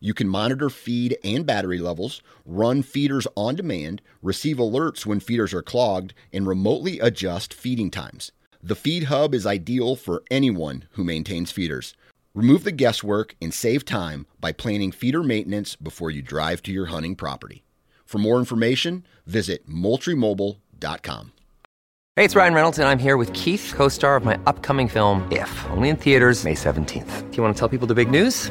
you can monitor feed and battery levels, run feeders on demand, receive alerts when feeders are clogged, and remotely adjust feeding times. The Feed Hub is ideal for anyone who maintains feeders. Remove the guesswork and save time by planning feeder maintenance before you drive to your hunting property. For more information, visit moultriemobile.com. Hey, it's Ryan Reynolds, and I'm here with Keith, co star of my upcoming film, If, only in theaters, May 17th. Do you want to tell people the big news?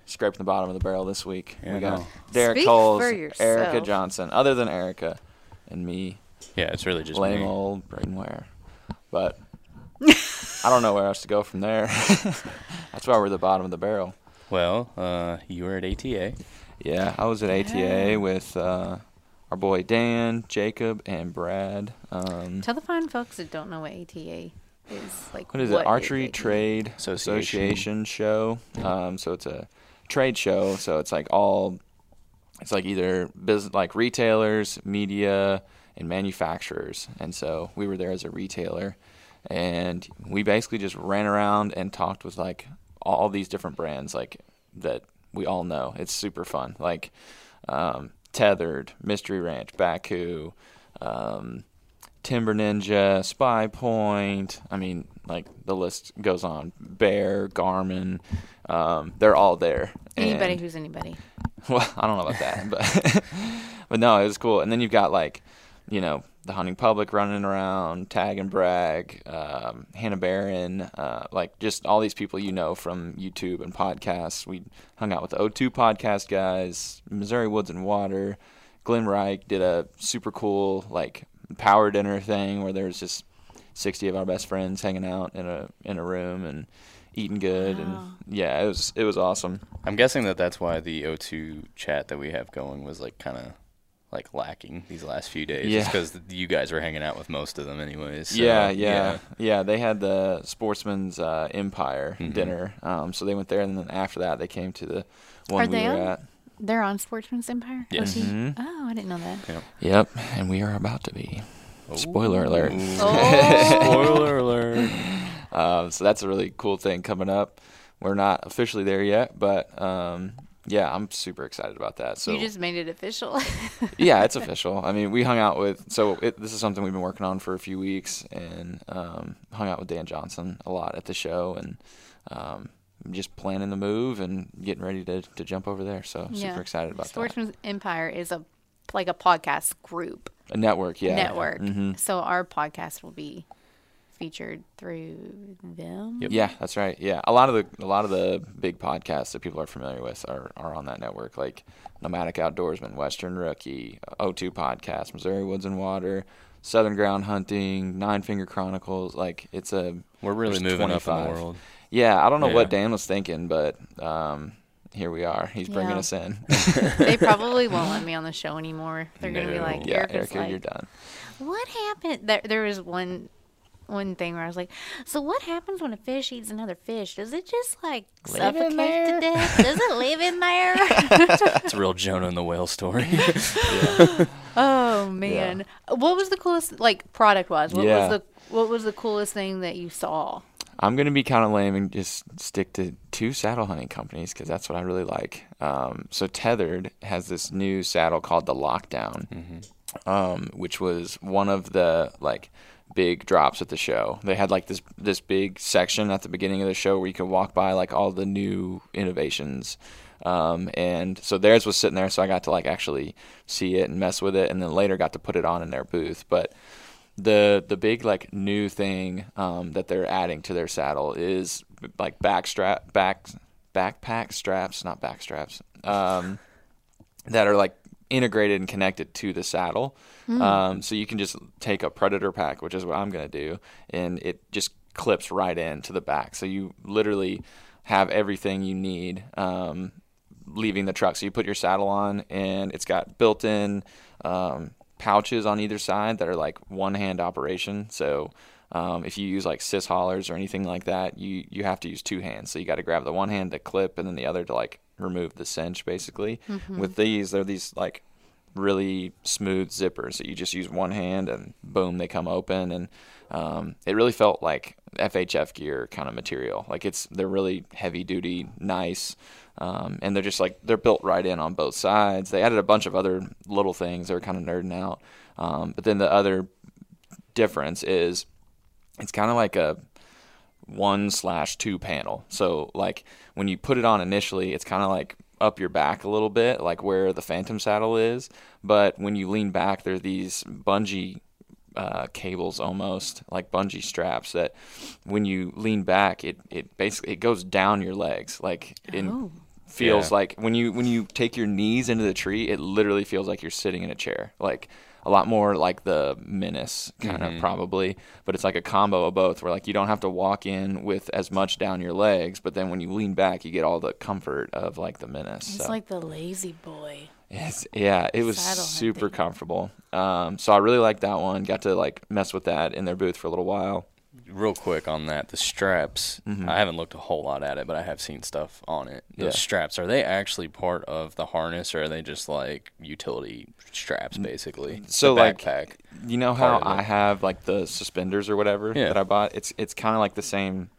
scraping the bottom of the barrel this week. Yeah, we got no. Derek Speak Coles. Arica Johnson, other than Arica and me, Yeah, it's really just lame me. old Brayden Ware. But I don't know where else to go from there. That's why we're at the bottom of the barrel. Well, uh, you were at ATA. Yeah, I was at ATA with uh, our boy Dan, Jacob, and Brad. Um, Tell the fine folks that don't know what ATA is. Like, what is it? Archery ATA? Trade Association. Association show. Um, so it's a trade show. So it's like all, it's like either business, like retailers, media, and manufacturers. And so we were there as a retailer, and we basically just ran around and talked with like all these different brands, like that we all know. It's super fun. Like um, Tethered, Mystery Ranch, Baku. Um, Timber Ninja, Spy Point. I mean, like the list goes on. Bear, Garmin, um, they're all there. Anybody And- who's anybody. well, I don't know about that, but but no, it was cool. And then you've got like, you know, the hunting public running around, Tag and Brag, um, Hannah Barron, uh, like just all these people you know from YouTube and podcasts. We hung out with the O2 podcast guys, Missouri Woods and Water. Glenn Reich did a super cool like power dinner thing where there was just 60 of our best friends hanging out in a in a room and eating good and yeah, it was it was awesome. I'm guessing that that's why the O2 chat that we have going was like kind of like lacking these last few days. Yeah. because you guys were hanging out with most of them anyways. so, yeah, yeah, yeah, They had the Sportsman's uh, Empire dinner, um, so they went there, and then after that, they came to the one Are we they were on? at. They're on Sportsman's Empire? Yes. OT? Mhm. Oh, I didn't know that. Yep, and we are about to be. Spoiler alert. Spoiler alert. Um, so that's a really cool thing coming up. We're not officially there yet, but um, yeah, I'm super excited about that. So you just made it official. yeah, it's official. I mean, we hung out with so it, this is something we've been working on for a few weeks, and um, hung out with Dan Johnson a lot at the show, and um, just planning the move and getting ready to, to jump over there. So super excited about that. Sportsman's Empire is a like a podcast group. A network, yeah, network. hmm So our podcast will be featured through them. Yeah, that's right. Yeah, a lot of the a lot of the big podcasts that people are familiar with are, are on that network, like Nomadic Outdoorsman, Western Rookie, O2 Podcast, Missouri Woods and Water, Southern Ground Hunting, Nine Finger Chronicles. Like it's a We're really there's moving up in the world. Yeah, I don't know Yeah. what Dan was thinking, but um, here we are. He's bringing Yeah. us in. they probably won't let me on the show anymore. They're gonna be like, yeah, Arica's Arica, like, you're done. what happened? There, there was one one thing where I was like, so what happens when a fish eats another fish? Does it just like Live suffocate to death? Does it live in there? It's a real Jonah and the whale story. oh man, what was the coolest like product wise? What Yeah. was the what was the coolest thing that you saw? I'm gonna be kind of lame and just stick to two saddle hunting companies because that's what I really like. Um, so Tethered has this new saddle called the Lockdown, um, which was one of the like big drops at the show. They had like this this big section at the beginning of the show where you could walk by like all the new innovations. Um, and so theirs was sitting there, so I got to like actually see it and mess with it, and then later got to put it on in their booth. But the the big like new thing um, that they're adding to their saddle is like back strap back backpack straps, not back straps, um, that are like integrated and connected to the saddle. Um, so you can just take a predator pack, which is what I'm gonna do, and it just clips right into the back. So you literally have everything you need um, leaving the truck. So you put your saddle on, and it's got built-in um, pouches on either side that are like one-hand operation. So um, if you use like cis haulers or anything like that, you you have to use two hands. So you got to grab the one hand to clip, and then the other to like remove the cinch. Basically, with these, they're these like really smooth zippers that you just use one hand and boom they come open. And um, it really felt like FHF gear kind of material. Like it's they're really heavy duty nice um, and they're just like they're built right in on both sides. They added a bunch of other little things they're kind of nerding out. Um, but then the other difference is it's kind of like a one slash two panel. So like when you put it on initially, it's kind of like up your back a little bit, like where the Phantom saddle is. But when you lean back, there are these bungee uh, cables almost like bungee straps that when you lean back, it, it basically it goes down your legs, like in feels Yeah. like when you when you take your knees into the tree, it literally feels like you're sitting in a chair, like a lot more like the menace kind of probably, but it's like a combo of both where like you don't have to walk in with as much down your legs, but then when you lean back, you get all the comfort of like the menace. It's so. like the lazy boy. It's, yeah, it was Saddle super hunting. comfortable. Um, so I really liked that one. Got to like mess with that in their booth for a little while. Real quick on that, the straps. Mm-hmm. I haven't looked a whole lot at it, but I have seen stuff on it. The Yeah. straps are they actually part of the harness, or are they just like utility straps, mm. basically? So the like, backpack. you know how. I have like the suspenders or whatever Yeah. that I bought. It's it's kind of like the same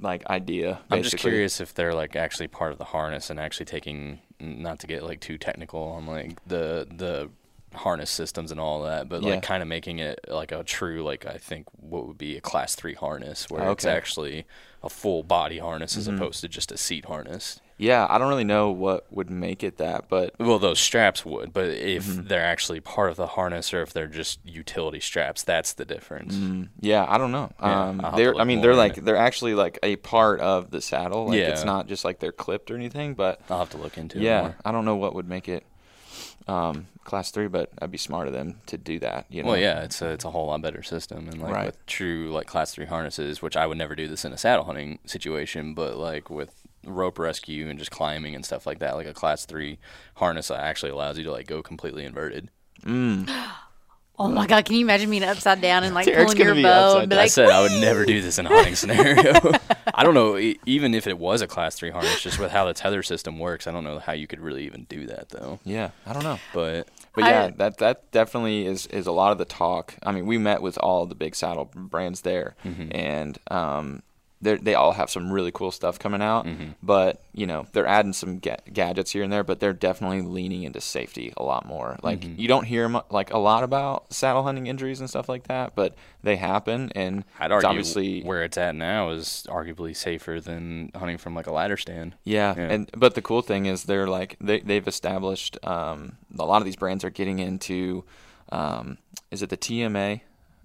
like idea. Basically. I'm just curious if they're like actually part of the harness and actually taking, not to get like too technical on like the the harness systems and all that, but Yeah. like kind of making it like a true like I think what would be a class three harness where it's actually a full body harness as opposed to just a seat harness. Yeah, I don't really know what would make it that, but Well, those straps would, but if Mm-hmm. they're actually part of the harness or if they're just utility straps, that's the difference. yeah, I don't know. Yeah, um, I'll have to they're I mean they're like it. they're actually like a part of the saddle. Like it's not just like they're clipped or anything, but I'll have to look into it yeah, more. I don't know what would make it um, class three, but I'd be smart of them to do that. You know? Well, yeah, it's a it's a whole lot better system, and like Right. with true like class three harnesses, which I would never do this in a saddle hunting situation, but like with rope rescue and just climbing and stuff like that, like a class three harness actually allows you to like go completely inverted. Oh my god, can you imagine being upside down and like Derek's pulling your be bow and be down. I like, said I would never do this in a hunting scenario. I don't know, e- even if it was a class three harness, just with how the tether system works, I don't know how you could really even do that though. yeah, I don't know. But But yeah, I- that that definitely is is a lot of the talk. I mean, we met with all the big saddle brands there, and um, they they all have some really cool stuff coming out. But you know, they're adding some ga- gadgets here and there, but they're definitely leaning into safety a lot more. Like you don't hear like a lot about saddle hunting injuries and stuff like that, but they happen, and I'd argue obviously where it's at now is arguably safer than hunting from like a ladder stand. Yeah, Yeah. and but the cool thing is they're like they they've established um, a lot of these brands are getting into um, is it the TMA?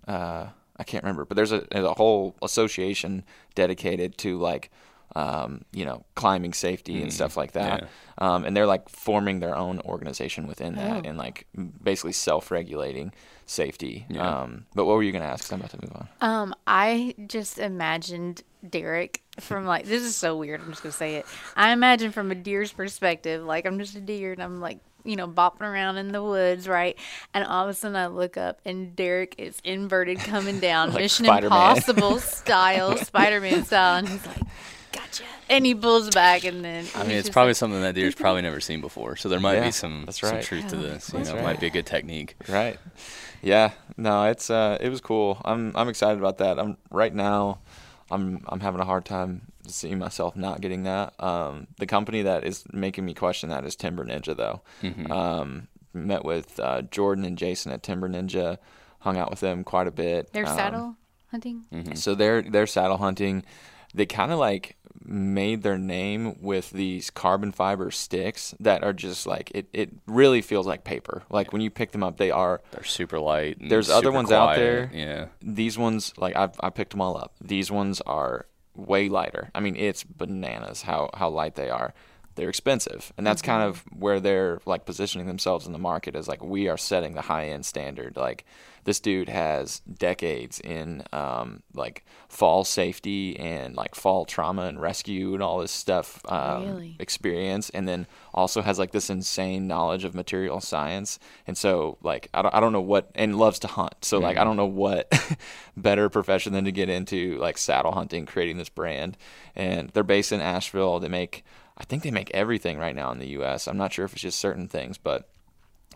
Uh, I can't remember, but there's a, there's a whole association dedicated to like um, you know climbing safety and stuff like that. Um, and they're like forming their own organization within that and like basically self-regulating safety. Um, but what were you gonna ask? 'Cause I'm about to move on. Um, I just imagined Derek from like this is so weird. I'm just gonna say it. I imagine from a deer's perspective, like I'm just a deer and I'm like you know bopping around in the woods, right? And all of a sudden I look up and Derek is inverted coming down, Like Mission Spider-Man. Impossible style, Spider-Man style, and he's like, "Gotcha!" And he pulls back, and then I mean, it's probably like, something that deer's probably never seen before, so there might Yeah, be some that's some right. truth to this. You that's know, it right. might be a good technique. Right. Yeah. No, it's uh it was cool. I'm I'm excited about that. I'm right now I'm I'm having a hard time seeing myself not getting that. Um the company that is making me question that is Timber Ninja though. Um met with uh, Jordan and Jason at Timber Ninja. hung out with them quite a bit. Their Um, saddle hunting. so they're they're saddle hunting. They kind of like made their name with these carbon fiber sticks that are just like it. It really feels like paper. Like when you pick them up, they are. They're super light. and There's other super ones out there. Yeah. These ones, like I've I picked them all up. These ones are way lighter. I mean, it's bananas how how light they are. They're expensive, and that's kind of where they're like positioning themselves in the market as like we are setting the high end standard. Like this dude has decades in um, like fall safety and like fall trauma and rescue and all this stuff um, Really? experience and then also has like this insane knowledge of material science. And so like I don't, I don't know what and loves to hunt. So like I don't know what better profession than to get into like saddle hunting creating this brand. And they're based in Asheville. They make I think they make everything right now in the US I'm not sure if it's just certain things but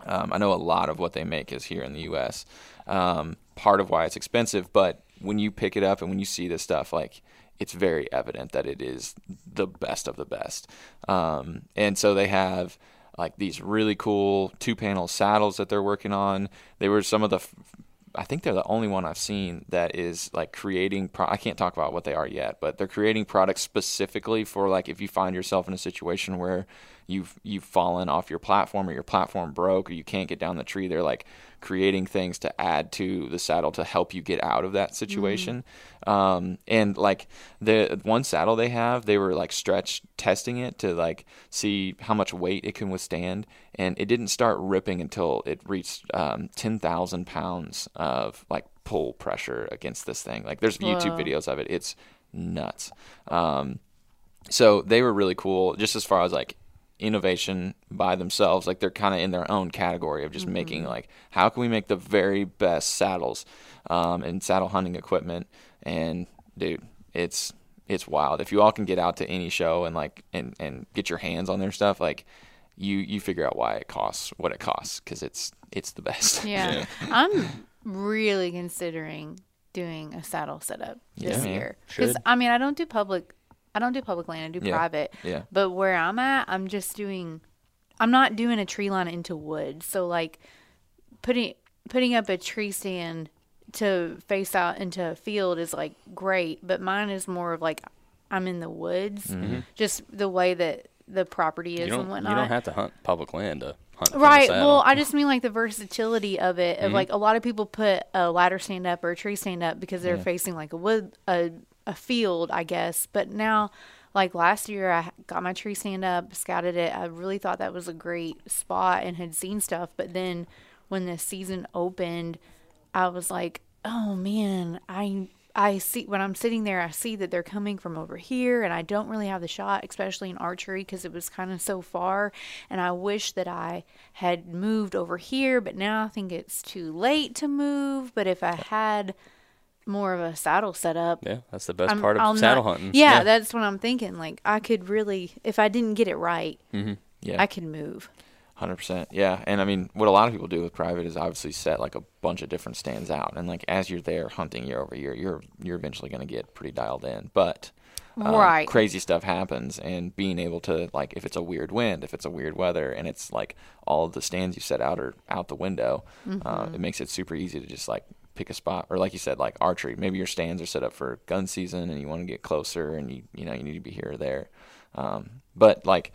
um, I know a lot of what they make is here in the U.S. Um, part of why it's expensive, but when you pick it up and when you see this stuff, like it's very evident that it is the best of the best. Um, and so they have like these really cool two-panel saddles that they're working on. They were some of the f- I think they're the only one I've seen that is like creating. Pro- I can't talk about what they are yet, but they're creating products specifically for like if you find yourself in a situation where you've you've fallen off your platform or your platform broke or you can't get down the tree. They're like creating things to add to the saddle to help you get out of that situation. Um, and like the one saddle they have, they were like stretch testing it to like see how much weight it can withstand, and it didn't start ripping until it reached um, ten thousand pounds of like pull pressure against this thing. Like there's YouTube videos of it. It's nuts. Um, so they were really cool just as far as like innovation by themselves like they're kind of in their own category of just making like how can we make the very best saddles um, and saddle hunting equipment and dude it's it's wild if you all can get out to any show and like and and get your hands on their stuff like you you figure out why it costs what it costs because it's it's the best Yeah. I'm really considering doing a saddle setup this Yeah, year. Because I mean, I don't do public. I don't do public land. I do Yeah. private. Yeah. But where I'm at, I'm just doing. I'm not doing a tree line into wood. So like, putting putting up a tree stand to face out into a field is like great. But mine is more of like I'm in the woods. Just the way that the property is Mm-hmm. You don't, and you whatnot. don't have to hunt public land to hunt from a Right. saddle. Well, I just mean like the versatility of it. Mm-hmm. Of like a lot of people put a ladder stand up or a tree stand up because they're facing like a wood a a field, I guess. But now, like last year, I got my tree stand up, scouted it. I really thought that was a great spot and had seen stuff. But then when the season opened, I was like, oh man, I. I see when I'm sitting there, I see that they're coming from over here, and I don't really have the shot, especially in archery, because it was kind of so far. And I wish that I had moved over here, but now I think it's too late to move. But if I had more of a saddle setup, yeah, that's the best I'm- part of I'll saddle not- hunting. Yeah, that's what I'm thinking. Like I could really, if I didn't get it right, yeah I could move. Hundred percent, yeah. And I mean, what a lot of people do with private is obviously set like a bunch of different stands out, and like as you're there hunting year over year, you're you're eventually going to get pretty dialed in. But um, Right. crazy stuff happens, and being able to like if it's a weird wind, if it's a weird weather, and it's like all of the stands you set out are out the window, uh, it makes it super easy to just like pick a spot, or like you said, like archery. Maybe your stands are set up for gun season, and you want to get closer, and you you know you need to be here or there. Um, but like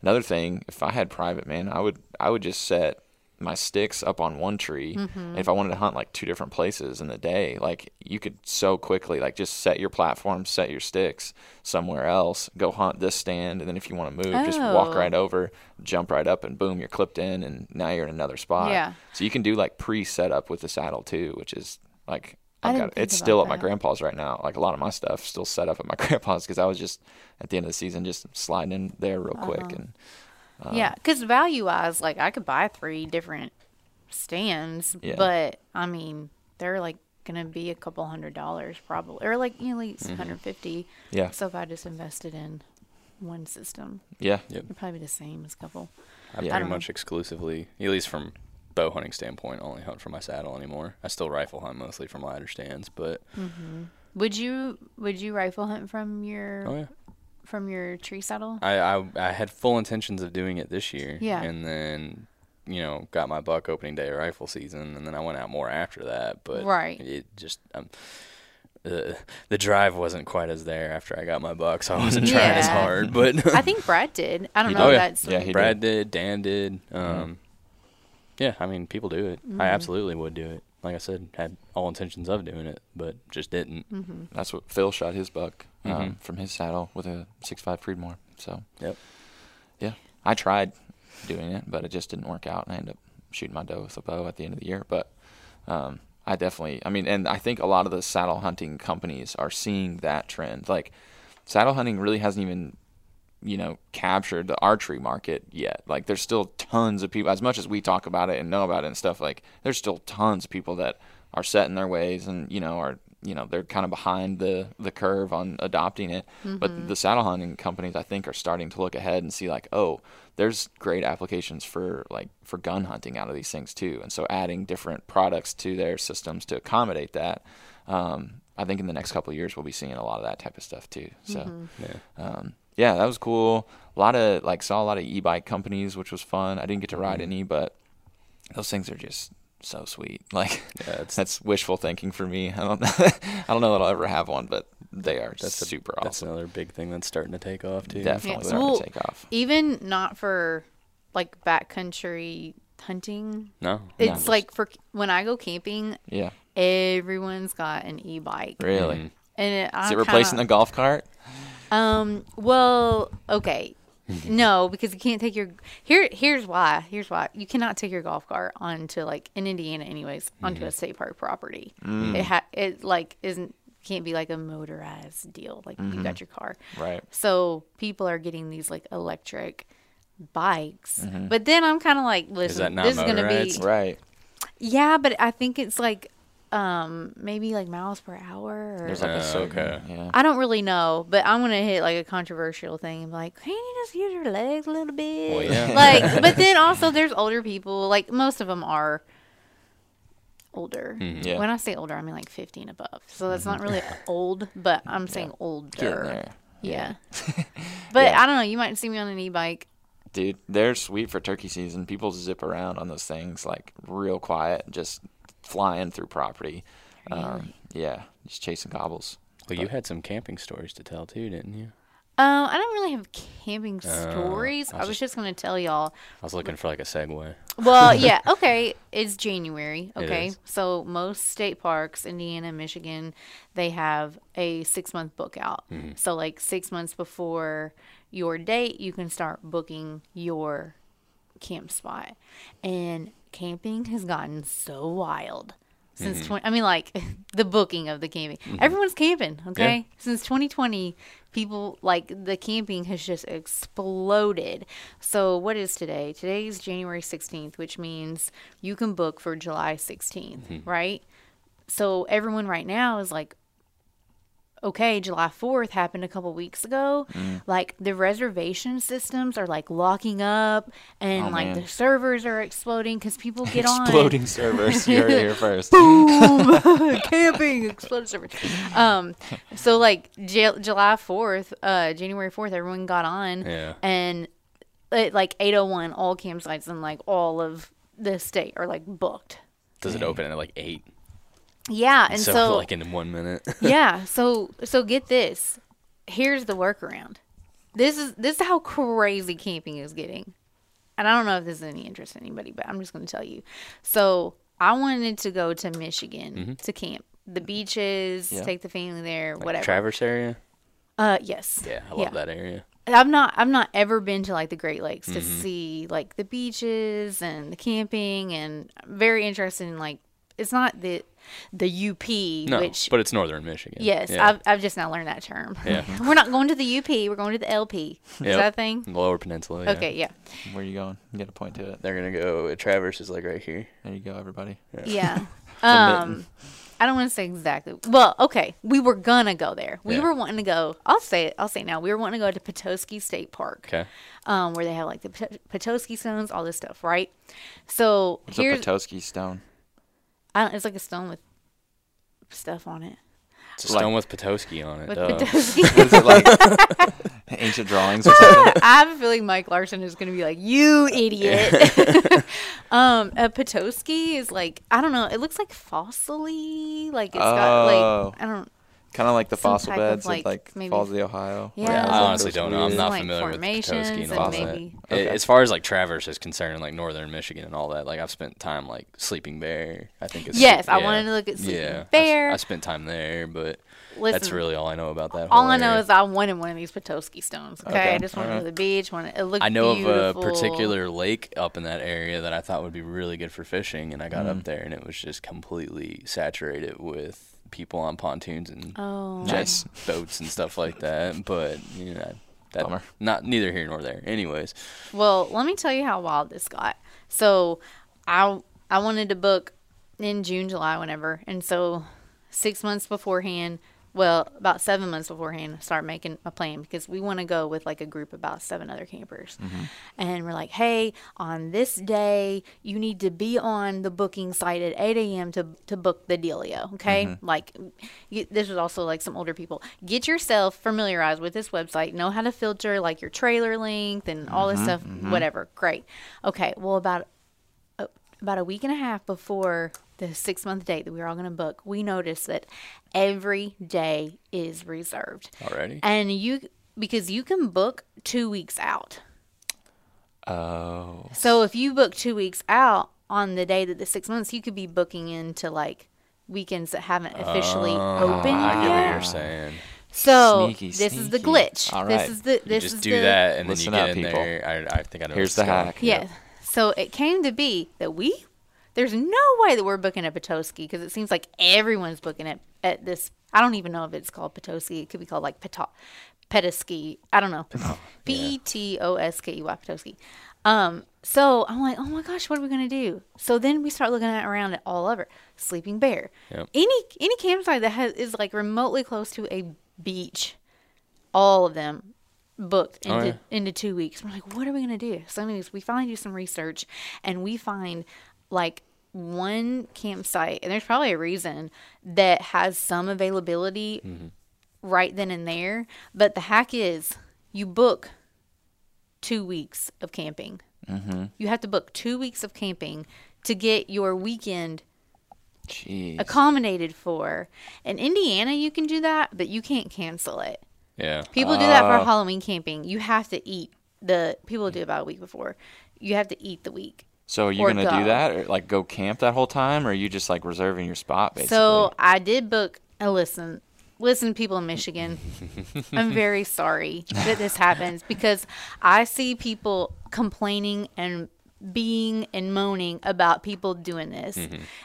another thing, if I had private, man, I would I would just set my sticks up on one tree. And if I wanted to hunt like two different places in the day, like you could so quickly like just set your platform, set your sticks somewhere else, go hunt this stand, and then if you want to move, just walk Oh. right over, jump right up, and boom, you're clipped in, and now you're in another spot. Yeah. So you can do like pre-setup with the saddle too, which is like. I I've got, think it's still at my grandpa's right now. Like a lot of my stuff still set up at my grandpa's because I was just at the end of the season just sliding in there real quick Uh-huh. And yeah, because value wise, like I could buy three different stands, Yeah. but I mean they're like gonna be a couple hundred dollars probably, or like you know, at least Mm-hmm. 150. Yeah. So if I just invested in one system, yeah, it'd probably be the same as a couple. I Yeah. pretty don't know. much exclusively, at least from bow hunting standpoint, only hunt from my saddle anymore. I still rifle hunt mostly from ladder stands, but Would you would you rifle hunt from your oh yeah, from your tree saddle? I, I I had full intentions of doing it this year. Yeah. and then you know, got my buck opening day rifle season, and then I went out more after that. But Right. it just um, uh, the drive wasn't quite as there after I got my buck, so I wasn't trying as hard. But I think Brad did. I don't He know. did. if Oh, yeah. that's Yeah, he Brad did, Dan did. Mm-hmm. Um, Yeah, I mean, people do it. I absolutely would do it. Like I said, had all intentions of doing it, but just didn't. Mm-hmm. That's what Phil shot his buck um, Mhm. from his saddle with a six five Creedmoor. So Yep. yeah, I tried doing it, but it just didn't work out, and I ended up shooting my doe with a bow at the end of the year. But um, I definitely, I mean, and I think a lot of the saddle hunting companies are seeing that trend. Like saddle hunting really hasn't even you know captured the archery market yet like there's still tons of people as much as we talk about it and know about it and stuff like there's still tons of people that are set in their ways and you know are you know they're kind of behind the the curve on adopting it but the saddle hunting companies i think are starting to look ahead and see like oh there's great applications for like for gun hunting out of these things too and so adding different products to their systems to accommodate that um, i think in the next couple of years we'll be seeing a lot of that type of stuff too so Yeah. um, yeah, that was cool. A lot of like saw a lot of e-bike companies, which was fun. I didn't get to ride Mm-hmm. any, but those things are just so sweet. Like Yeah, it's- that's wishful thinking for me. I don't I don't know that I'll ever have one, but they are That's a- super That's another big thing that's starting to take off too. Definitely Yeah. starting Well, to take off. Even not for like backcountry hunting. No. It's just- like for when I go camping, Yeah, everyone's got an e-bike, really. Mhm. and it, Is it replacing the golf cart? Um. Well, okay. No, because you can't take your here. Here's why. Here's why you cannot take your golf cart onto like in Indiana, anyways, onto a state park property. It ha it like isn't can't be like a motorized deal. Like you got your car, Right. so people are getting these like electric bikes. But then I'm kind of like, listen, not this is gonna be? Right. yeah, but I think it's like um maybe like miles per hour. Or, There's like a certain, okay. yeah. I don't really know, but I'm gonna hit like a controversial thing and be like, can you just use your legs a little bit? Well, yeah. Like, but then also there's older people. Like most of them are older. Mm-hmm. Yeah. When I say older, I mean like 50 and above. So that's not really old, but I'm saying older. Getting. Yeah. but Yeah. I don't know. You might see me on an e-bike. Dude, they're sweet for turkey season. People zip around on those things like real quiet, just flying through property. Um, yeah, just chasing gobbles. Well, you had some camping stories to tell too, didn't you? Um, I don't really have camping Oh, stories. I was just gonna tell y'all. I was looking for like a segue. Well, yeah, okay. It's January, okay? is. So most state parks, Indiana, Michigan, they have a six month book out. Mm-hmm. So like six months before your date, you can start booking your camp spot. And camping has gotten so wild. Since Mm-hmm. 20, I mean, like the booking of the camping. Everyone's camping, okay? Since 2020, people like the camping has just exploded. So, what is today? Today is January 16th, which means you can book for July 16th, right? So, everyone right now is like, okay, July 4th happened a couple weeks ago. Like the reservation systems are like locking up and Oh, like man. the servers are exploding because people get on. Exploding servers. You heard it here first. Boom! camping exploding server. Um, so like J- July fourth, uh, January fourth, everyone got on, Yeah. and at like eight oh one, all campsites in like all of the state are like booked. Does it open at like eight? Yeah, and so, so, like in one minute. yeah, so so get this. Here's the workaround. This is this is how crazy camping is getting. And I don't know if this is any interest to anybody, but I'm just going to tell you. So I wanted to go to Michigan to camp, the beaches, Yeah. take the family there, Like whatever. Traverse area. Uh, yes. Yeah, I love that area. I've not I've not ever been to like the Great Lakes to see like the beaches and the camping and I'm very interested in like it's not the the UP No, which but it's northern Michigan. yes Yeah. I've I've just now learned that term. Yeah. we're not going to the UP. We're going to the LP. Is Yep. that a thing? Lower Peninsula. yeah. Okay. Yeah. Where are you going? You got to point to it. They're gonna go. Traverse is like right here. There you go, everybody. Yeah. um, I don't want to say exactly. Well, okay, we were gonna go there. We Yeah. were wanting to go. I'll say it. I'll say it now. We were wanting to go to Petoskey State Park. Okay. um, where they have like the Petoskey stones, all this stuff, right? So It's here's a Petoskey stone. I don't, it's like a stone with stuff on it. It's a Like- stone with Petoskey on it. With duh. Petoskey. Is it like ancient drawings or something? I have a feeling Mike Larson is going to be like, "You idiot!" Um, a Petoskey is like I don't know. It looks like fossily. Like it's got Oh. like I don't. Kind of like the fossil type of, beds like, of like maybe- Falls of the Ohio. Yeah, Yeah, I honestly don't know. I'm not like, familiar with formations Petoskey and and all maybe- that. Okay. As far as like Traverse is concerned, like northern Michigan and all that, like I've spent time like Sleeping Bear. I think it's Yes, I yeah. wanted to look at Sleeping yeah, I s- Bear. I, spent time there, but that's really all I know about that. All whole I know area. is I wanted one of these Petoskey stones. Okay, Okay, I just wanted to to the beach. Wanted it looked I know beautiful. of a particular lake up in that area that I thought would be really good for fishing, and I got Mm. up there and it was just completely saturated with people on pontoons and Oh, jet Nice. boats and stuff like that. But you know, that Bummer. not neither here nor there. Anyways, Well, let me tell you how wild this got. So, I I wanted to book in June, July, whenever, and so six months beforehand. Well, about seven months beforehand, start making a plan because we want to go with like a group of about seven other campers, mm-hmm. and we're like, hey, on this day, you need to be on the booking site at 8 a.m. to to book the dealio. Okay, mm-hmm. like you, this is also like some older people. Get yourself familiarized with this website. Know how to filter like your trailer length and all this mm-hmm, stuff. Whatever. Great. Okay. Well, about a, about a week and a half before the six month date that we were all going to book, we noticed that every day is reserved. already. And you because you can book two weeks out. Oh. So if you book two weeks out on the day that the six months, you could be booking into like weekends that haven't officially oh, opened Oh, I get what yet. you're saying. So Sneaky, this is the glitch. All This is the You this just is do the, that, and then you up, get in people. there. I, I think I know. where Here's this the is going. hack. Yeah. So it came to be that we there's no way that we're booking at Petoskey because it seems like everyone's booking it at this. I don't even know if it's called Petoskey. It could be called like Peto, Petoskey. I don't know. P E T O S K E Y Petoskey. Um. So I'm like, oh my gosh, what are we gonna do? So then we start looking at around it all over. Sleeping Bear. Yep. Any any campsite that has is like remotely close to a beach, all of them booked into Oh, yeah. into two weeks. We're like, what are we gonna do? So anyways, we finally do some research and we find like one campsite, and there's probably a reason that has some availability right then and there. But the hack is you book two weeks of camping. Mm-hmm. You have to book two weeks of camping to get your weekend Jeez. accommodated for. In Indiana, you can do that, but you can't cancel it. Yeah. People do that for Halloween camping. You have to eat the people do about a week before. You have to eat the week. So are you gonna go. do that, or like go camp that whole time, or are you just like reserving your spot basically? So I did book. Uh, listen, listen, people in Michigan. I'm very sorry that this happens because I see people complaining and being and moaning about people doing this.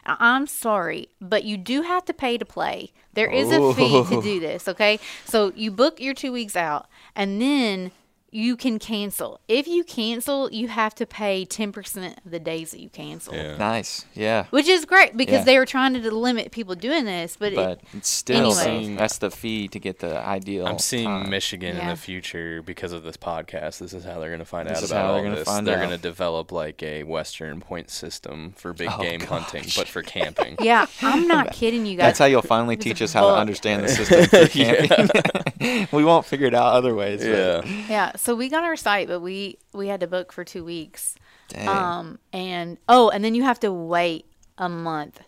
I- I'm sorry, but you do have to pay to play. There is a fee to do this, okay? So you book your 2 weeks out and then you can cancel. If you cancel, you have to pay 10% of the days that you cancel. Yeah. nice, yeah. Which is great because Yeah. they were trying to limit people doing this, but, But it, it's still Anyways. that's the fee to get the ideal. I'm seeing time. Michigan in the future because of this podcast. This is how they're going to find This out about how they're all gonna this. find they're going to develop like a Western point system for big Oh, game hunting, but for camping. yeah, I'm not kidding you guys. That's how you'll finally It's teach us how to understand the system for camping. we won't figure it out other ways. but- yeah. Yeah, so we got our site, but we we had to book for two weeks. Dang. Um, and oh, and then you have to wait a month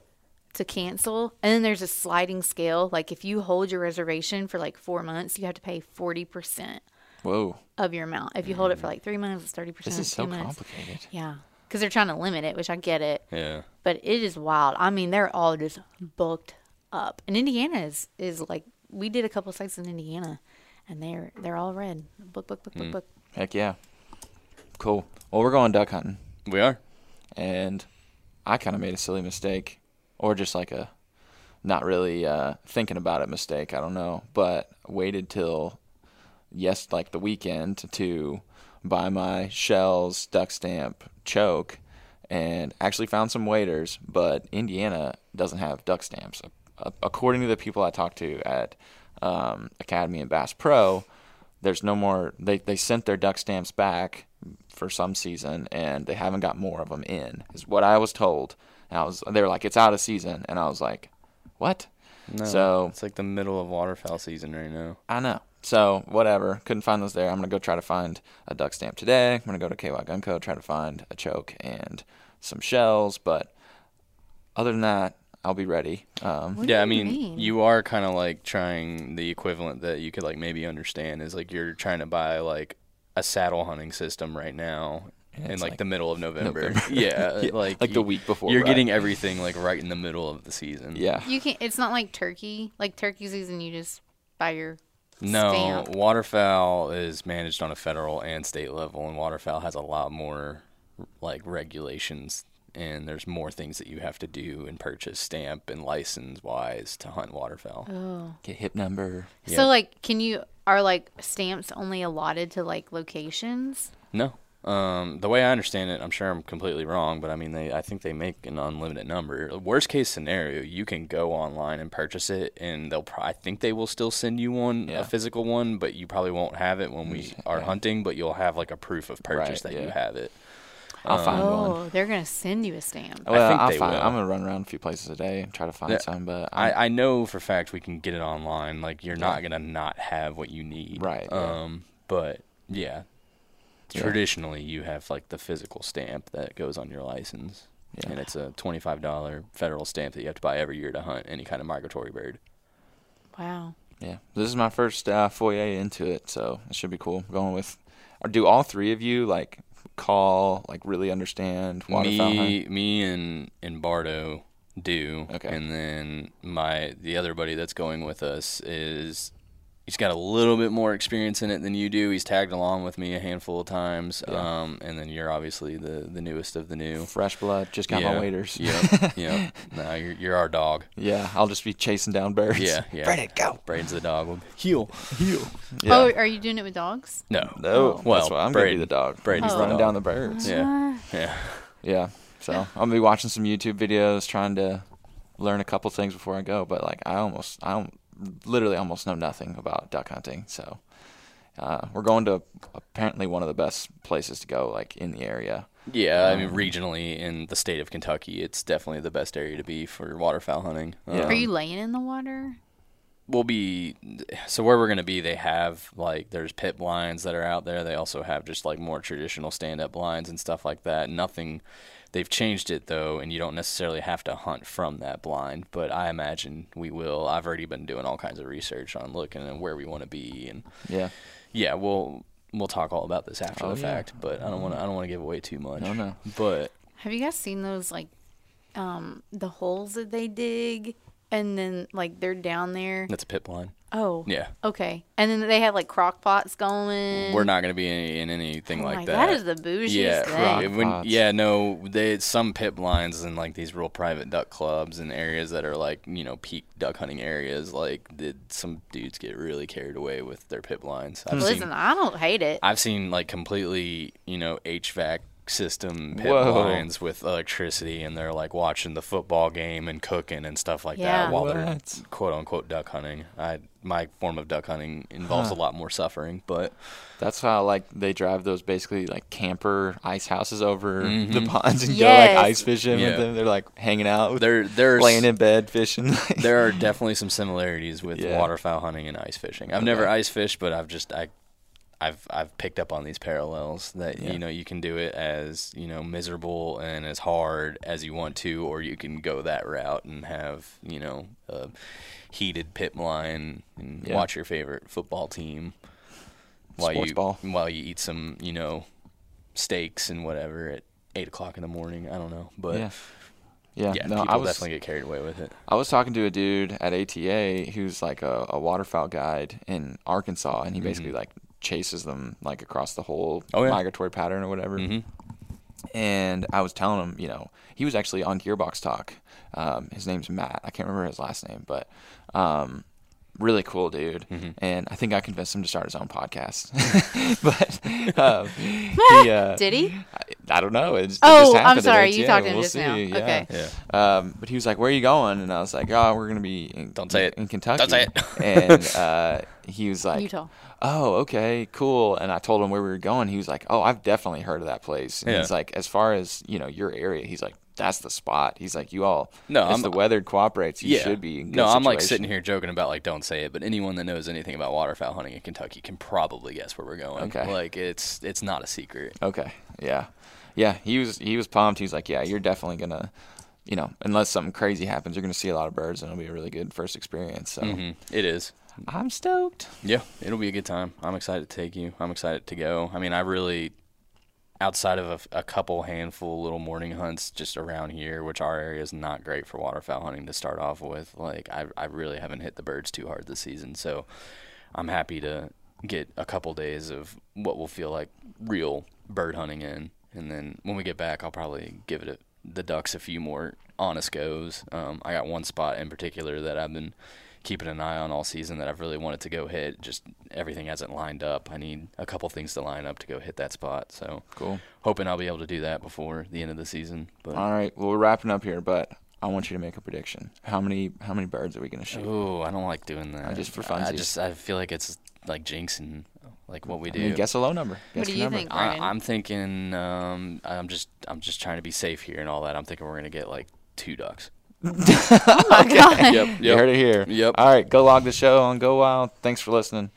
to cancel, and then there's a sliding scale. Like if you hold your reservation for like four months, you have to pay forty percent Whoa, of your amount. If you hold it for like three months, it's thirty percent. this is so complicated. Yeah, because they're trying to limit it, which I get it. Yeah. but it is wild. I mean, they're all just booked up. And Indiana is is like we did a couple sites in Indiana, and they're they're all red. Book, book, book, book, book. Heck yeah, cool. Well, we're going duck hunting, We are. and I kind of made a silly mistake, or just like a not really uh, thinking about it mistake. I don't know, but waited till yes, like the weekend to buy my shells duck stamp choke, and actually found some waders. But Indiana doesn't have duck stamps, according to the people I talked to at um, Academy and Bass Pro. There's no more. They they sent their duck stamps back for some season, and they haven't got more of them in. Is what I was told. And I was. They were like, it's out of season, and I was like, what? No, So- it's like the middle of waterfowl season right now. I know. So whatever. Couldn't find those there. I'm gonna go try to find a duck stamp today. I'm gonna go to KY Gunco, try to find a choke and some shells, but other than that, I'll be ready. Um, yeah, I mean, mean? you are kind of like trying the equivalent that you could like maybe understand is like you're trying to buy like a saddle hunting system right now in like, like the middle of November. November. Yeah, Yeah, like like the week before, You're right. getting everything like right in the middle of the season. yeah, You can. It's not like turkey. Like turkey season, you just buy your. No, stamp. waterfowl is managed on a federal and state level, and waterfowl has a lot more like regulations, and there's more things that you have to do and purchase stamp and license wise to hunt waterfowl. Oh. get hip number. So like, can you are like stamps only allotted to like locations? No. Um, the way I understand it, I'm sure I'm completely wrong, but I mean, they I think they make an unlimited number. Worst case scenario, you can go online and purchase it, and they'll. Pro- I think they will still send you one, Yeah. a physical one, but you probably won't have it when we are yeah. hunting. But you'll have like a proof of purchase Right, that you have it. I'll find one. Oh, they're gonna send you a stamp. Well, think I'll they find. will. I'm gonna run around a few places a day and try to find Yeah, some. But I'm, I, I know for a fact we can get it online. Like you're not gonna not have what you need. Right, yeah. Um. But yeah, Yeah. traditionally you have like the physical stamp that goes on your license, Yeah. and it's a twenty-five dollar federal stamp that you have to buy every year to hunt any kind of migratory bird. Wow. yeah, this is my first uh, foyer into it, so it should be cool. Going with, or do all three of you like call, like really understand? Me, me, and and Bardo do. Okay. And then my the other buddy that's going with us is he's got a little bit more experience in it than you do. He's tagged along with me a handful of times. Yeah. Um, and then you're obviously the the newest of the new. Fresh blood, just got my waders. Yeah, yep. No, you're you're our dog. yeah, I'll just be chasing down birds. Yeah. Yeah. Ready to go. Brayden's the dog. We'll heel. Heel. Yeah. Oh, are you doing it with dogs? No. no, Well, that's why I'm Brayden. gonna be the dog. Brayden's He's the running down the birds. Yeah. Yeah. Yeah. So I'm gonna be watching some YouTube videos, trying to learn a couple things before I go. But like, I almost, I don't, literally almost know nothing about duck hunting. So uh, we're going to apparently one of the best places to go, like in the area. Yeah, I mean, regionally in the state of Kentucky, it's definitely the best area to be for waterfowl hunting. Yeah. Are you laying in the water? we'll be so where we're going to be they have like there's pit blinds that are out there they also have just like more traditional stand up blinds and stuff like that nothing they've changed it though and you don't necessarily have to hunt from that blind but i imagine we will i've already been doing all kinds of research on looking at where we want to be and Yeah. yeah we'll we'll talk all about this after Oh, the yeah. fact but i don't want to i don't want to give away too much No, no. but Have you guys seen those like um the holes that they dig and then like they're down there? that's a pit blind Oh. yeah Okay. And then they have like crock pots going. we're not going to be in, in anything Oh like my- that that is the bougiest yeah, thing. Crock when- pots. yeah, no, they some pit blinds and like these real private duck clubs and areas that are like you know peak duck hunting areas. Like, did some dudes get really carried away with their pit blinds? I've hmm. Listen, seen, I don't hate it. I've seen like completely you know HVAC system pit Whoa. blinds with electricity, and they're like watching the football game and cooking and stuff like Yeah. that while they're quote unquote duck hunting. I my form of duck hunting involves a lot more suffering, but That's how like they drive those basically like camper ice houses over Mm-hmm. the ponds and go like ice fishing Yeah. with them. They're like hanging out, with, there there's laying in bed fishing. there are definitely some similarities with Yeah. waterfowl hunting and ice fishing. I've never ice fished, but I've just I I've I've picked up on these parallels that Yeah. you know you can do it as you know miserable and as hard as you want to, or you can go that route and have you know a heated pit line and Yeah. watch your favorite football team while Sports you ball. while you eat some you know steaks and whatever at eight o'clock in the morning. I don't know, but yeah. Yeah, yeah, no, people I was definitely get carried away with it. I was talking to a dude at ATA who's like a, a waterfowl guide in Arkansas, and he mm-hmm. basically like chases them like across the whole Mm-hmm. Oh, yeah. migratory pattern or whatever. Mhm. And I was telling him, you know, he was actually on Gearbox Talk. Um, his name's Matt. I can't remember his last name, but um, really cool dude. Mm-hmm. And I think I convinced him to start his own podcast. but um, he, uh, Did he? I, I don't know. It, just- it Oh, just I'm sorry, you ATA. talked to him We'll just see. now. Yeah. Okay. Yeah. Um, but he was like, "Where are you going?" And I was like, "Oh, we're gonna be in, Don't say it. in Kentucky." Don't say it. and uh, he was like, Utah. "Oh, okay, cool." And I told him where we were going. He was like, "Oh, I've definitely heard of that place." And Yeah. he's like, "As far as you know, your area," he's like, "That's the spot." He's like, "You all, No, if I'm- the weather cooperates, you should be." In good no, I'm like sitting here joking about like don't say it, but anyone that knows anything about waterfowl hunting in Kentucky can probably guess where we're going. Okay. Like it's it's not a secret. Okay, yeah, yeah, he was he was pumped. He was like, yeah, you're definitely gonna, you know, unless something crazy happens, you're gonna see a lot of birds, and it'll be a really good first experience. So hmm It is. I'm stoked. Yeah, it'll be a good time. I'm excited to take you. I'm excited to go. I mean, I really, outside of a, a couple handful little morning hunts just around here, which our area is not great for waterfowl hunting to start off with. Like, I I really haven't hit the birds too hard this season, so I'm happy to get a couple days of what will feel like real bird hunting in, and then when we get back, I'll probably give it a, the ducks a few more honest goes. Um, I got one spot in particular that I've been keeping an eye on all season that I've really wanted to go hit. Just everything hasn't lined up. I need a couple things to line up to go hit that spot. So Cool. hoping I'll be able to do that before the end of the season. But All right, well we're wrapping up here, but I want you to make a prediction. How many how many birds are we gonna shoot? oh, I don't like doing that. I just for I just I feel like it's like jinxing like what we I do. mean, guess a low number. What do you number. think, Brayden? I, I'm thinking. Um, I'm just. I'm just trying to be safe here and all that. I'm thinking we're gonna get like two ducks. oh my god. Yep. You heard it here. Yep. All right, go log the show on GoWild. Thanks for listening.